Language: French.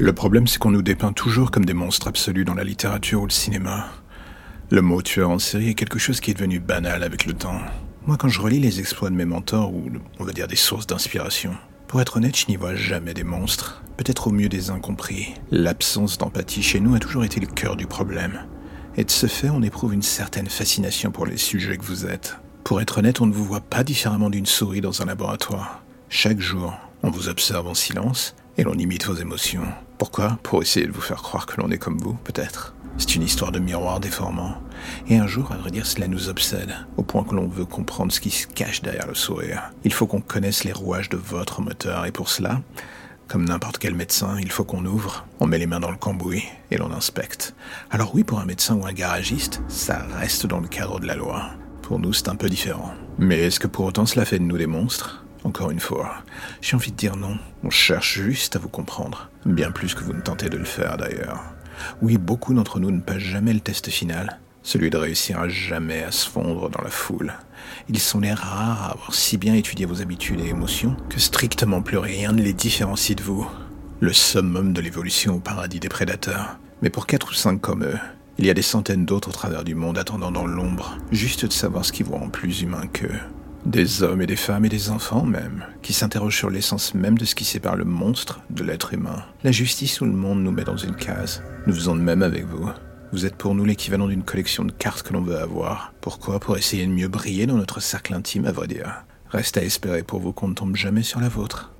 Le problème, c'est qu'on nous dépeint toujours comme des monstres absolus dans la littérature ou le cinéma. Le mot tueur en série est quelque chose qui est devenu banal avec le temps. Moi, quand je relis les exploits de mes mentors, ou on va dire des sources d'inspiration, pour être honnête, je n'y vois jamais des monstres, peut-être au mieux des incompris. L'absence d'empathie chez nous a toujours été le cœur du problème. Et de ce fait, on éprouve une certaine fascination pour les sujets que vous êtes. Pour être honnête, on ne vous voit pas différemment d'une souris dans un laboratoire. Chaque jour, on vous observe en silence et l'on imite vos émotions. Pourquoi? Pour essayer de vous faire croire que l'on est comme vous, peut-être. C'est une histoire de miroir déformant. Et un jour, à vrai dire, cela nous obsède, au point que l'on veut comprendre ce qui se cache derrière le sourire. Il faut qu'on connaisse les rouages de votre moteur, et pour cela, comme n'importe quel médecin, il faut qu'on ouvre, on met les mains dans le cambouis et l'on inspecte. Alors oui, pour un médecin ou un garagiste, ça reste dans le cadre de la loi. Pour nous, c'est un peu différent. Mais est-ce que pour autant cela fait de nous des monstres? Encore une fois, j'ai envie de dire non. On cherche juste à vous comprendre. Bien plus que vous ne tentez de le faire d'ailleurs. Oui, beaucoup d'entre nous ne passent jamais le test final, celui de réussir à jamais à se fondre dans la foule. Ils sont les rares à avoir si bien étudié vos habitudes et émotions que strictement plus rien ne les différencie de vous. Le summum de l'évolution au paradis des prédateurs. Mais pour quatre ou cinq comme eux, il y a des centaines d'autres au travers du monde attendant dans l'ombre, juste de savoir ce qui vous rend plus humain qu'eux. Des hommes et des femmes et des enfants même, qui s'interrogent sur l'essence même de ce qui sépare le monstre de l'être humain. La justice ou le monde nous met dans une case. Nous faisons de même avec vous. Vous êtes pour nous l'équivalent d'une collection de cartes que l'on veut avoir. Pourquoi? Pour essayer de mieux briller dans notre cercle intime, à vrai dire. Reste à espérer pour vous qu'on ne tombe jamais sur la vôtre.